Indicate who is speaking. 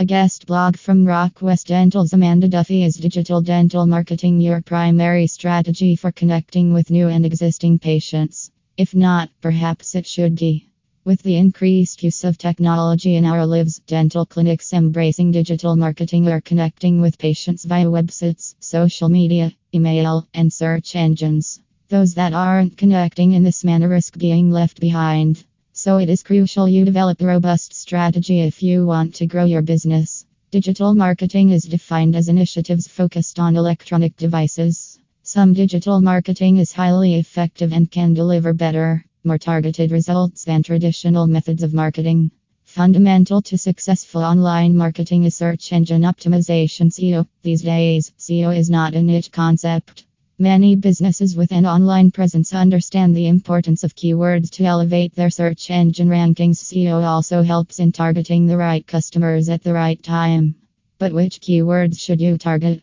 Speaker 1: A guest blog from Rockwest Dental's Amanda Duffy is digital dental marketing your primary strategy for connecting with new and existing patients? If not, perhaps it should be. With the increased use of technology in our lives, dental clinics embracing digital marketing are connecting with patients via websites, social media, email, and search engines. Those that aren't connecting in this manner risk being left behind. So it is crucial you develop a robust strategy if you want to grow your business. Digital marketing is defined as initiatives focused on electronic devices. Some digital marketing is highly effective and can deliver better, more targeted results than traditional methods of marketing. Fundamental to successful online marketing is search engine optimization SEO. These days, SEO is not a niche concept. Many businesses with an online presence understand the importance of keywords to elevate their search engine rankings. SEO also helps in targeting the right customers at the right time. But which keywords should you target?